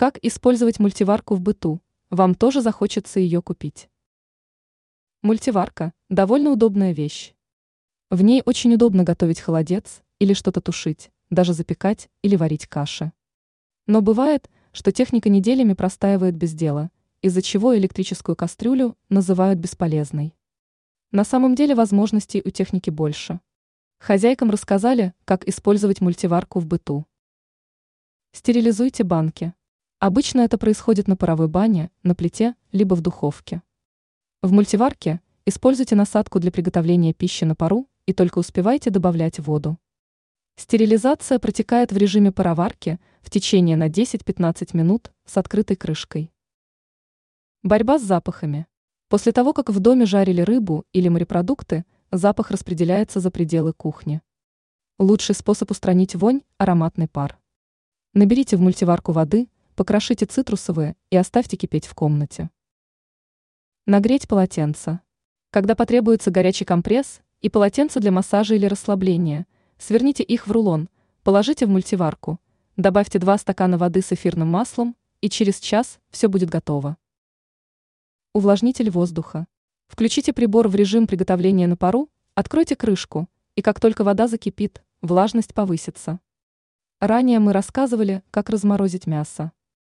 Как использовать мультиварку в быту? Вам тоже захочется ее купить. Мультиварка – довольно удобная вещь. В ней очень удобно готовить холодец или что-то тушить, даже запекать или варить каши. Но бывает, что техника неделями простаивает без дела, из-за чего электрическую кастрюлю называют бесполезной. На самом деле возможностей у техники больше. Хозяйкам рассказали, как использовать мультиварку в быту. Стерилизуйте банки. Обычно это происходит на паровой бане, на плите, либо в духовке. В мультиварке используйте насадку для приготовления пищи на пару и только успевайте добавлять воду. Стерилизация протекает в режиме пароварки в течение на 10-15 минут с открытой крышкой. Борьба с запахами. После того, как в доме жарили рыбу или морепродукты, запах распределяется за пределы кухни. Лучший способ устранить вонь – ароматный пар. Наберите в мультиварку воды – покрошите цитрусовые и оставьте кипеть в комнате. Нагреть полотенце. Когда потребуется горячий компресс и полотенце для массажа или расслабления, сверните их в рулон, положите в мультиварку, добавьте 2 стакана воды с эфирным маслом, и через час все будет готово. Увлажнитель воздуха. Включите прибор в режим приготовления на пару, откройте крышку, и как только вода закипит, влажность повысится. Ранее мы рассказывали, как разморозить мясо.